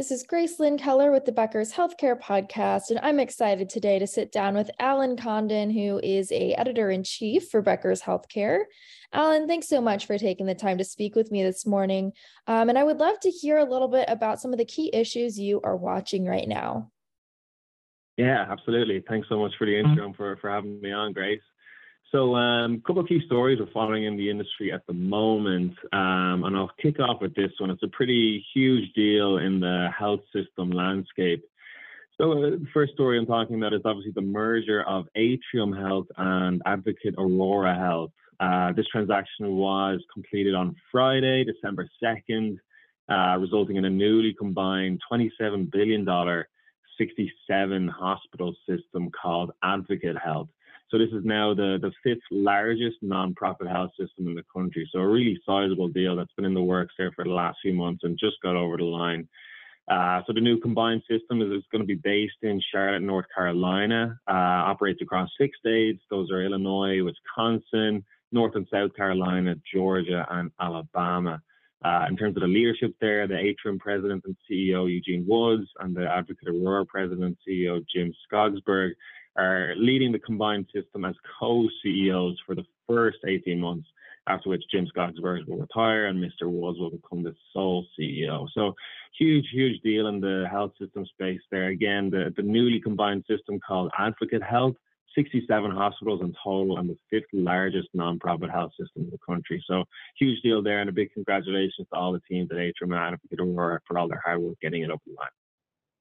This is Grace Lynn Keller with the Becker's Healthcare Podcast, and I'm excited today to sit down with Alan Condon, who is a editor in chief for Becker's Healthcare. Alan, thanks so much for taking the time to speak with me this morning. Um, and I would love to hear a little bit about some of the key issues you are watching right now. Yeah, absolutely. Thanks so much for the intro and for, for having me on, Grace. So, um, a couple of key stories we're following in the industry at the moment, um, and I'll kick off with this one. It's a pretty huge deal in the health system landscape. So, uh, the first story I'm talking about is obviously the merger of Atrium Health and Advocate Aurora Health. Uh, this transaction was completed on Friday, December 2nd, uh, resulting in a newly combined $27 billion 67 hospital system called Advocate Health. So this is now the, the fifth largest nonprofit health system in the country. So a really sizable deal that's been in the works there for the last few months and just got over the line. Uh, so the new combined system is, going to be based in Charlotte, North Carolina, uh, operates across six states. Those are Illinois, Wisconsin, North and South Carolina, Georgia, and Alabama. Uh, in terms of the leadership there, the Atrium president and CEO Eugene Woods and the Advocate Aurora president and CEO Jim Skogsbergh are leading the combined system as co-CEOs for the first 18 months, after which Jim Skogsbergh will retire and Mr. Woods will become the sole CEO. So huge, huge deal in the health system space there. Again, the, the newly combined system called Advocate Health 67 hospitals in total and the fifth largest nonprofit health system in the country. So huge deal there and a big congratulations to all the teams at Atrium and Advocate Aurora for all their hard work getting it up and line.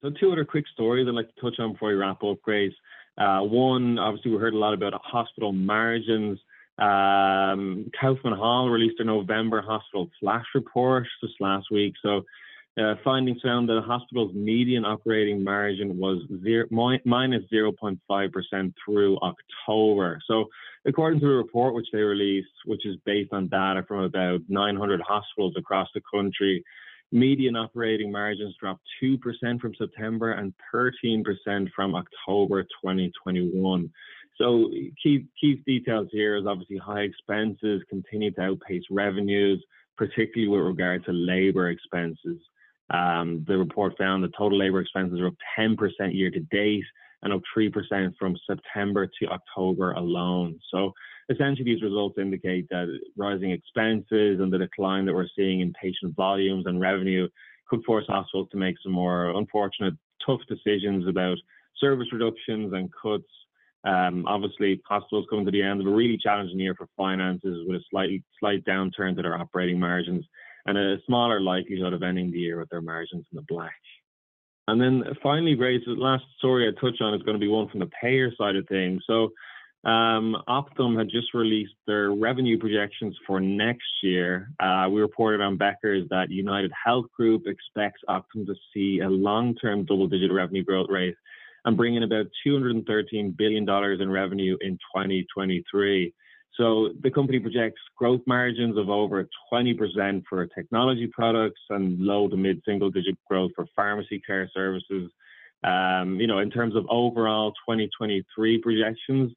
So two other quick stories I'd like to touch on before we wrap up, Grace. Uh, one, obviously, we heard a lot about hospital margins. Um, Kaufman Hall released their November hospital flash report just last week. So uh, findings found that the hospital's median operating margin was zero, minus 0.5% through October. So, according to the report which they released, which is based on data from about 900 hospitals across the country, median operating margins dropped 2% from September and 13% from October 2021. So key key details here is obviously high expenses continue to outpace revenues, particularly with regard to labor expenses. Um, the report found that total labor expenses are up 10% year to date and up 3% from September to October alone. So essentially, these results indicate that rising expenses and the decline that we're seeing in patient volumes and revenue could force hospitals to make some more unfortunate, tough decisions about service reductions and cuts. Um, obviously, hospitals coming to the end of a really challenging year for finances with a slight, slight downturn to their operating margins and a smaller likelihood of ending the year with their margins in the black. And then finally, Grace, the last story I touch on is going to be one from the payer side of things. So um, Optum had just released their revenue projections for next year. Uh, we reported on Becker's that United Health Group expects Optum to see a long-term double-digit revenue growth rate and bring in about $213 billion in revenue in 2023. So the company projects growth margins of over 20% for technology products and low to mid single digit growth for pharmacy care services. Um, you know, in terms of overall 2023 projections,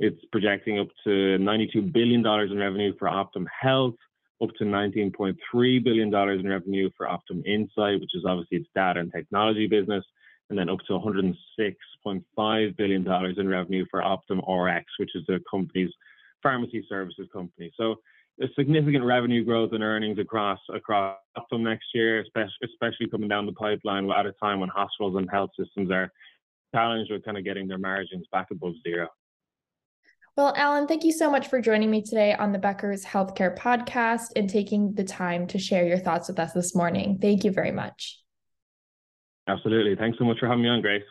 it's projecting up to $92 billion in revenue for Optum Health, up to $19.3 billion in revenue for Optum Insight, which is obviously its data and technology business, and then up to $106.5 billion in revenue for Optum RX, which is the company's pharmacy services company. So there's significant revenue growth and earnings across across Optum next year, especially, especially coming down the pipeline at a time when hospitals and health systems are challenged with kind of getting their margins back above zero. Well, Alan, thank you so much for joining me today on the Becker's Healthcare Podcast and taking the time to share your thoughts with us this morning. Thank you very much. Absolutely. Thanks so much for having me on, Grace.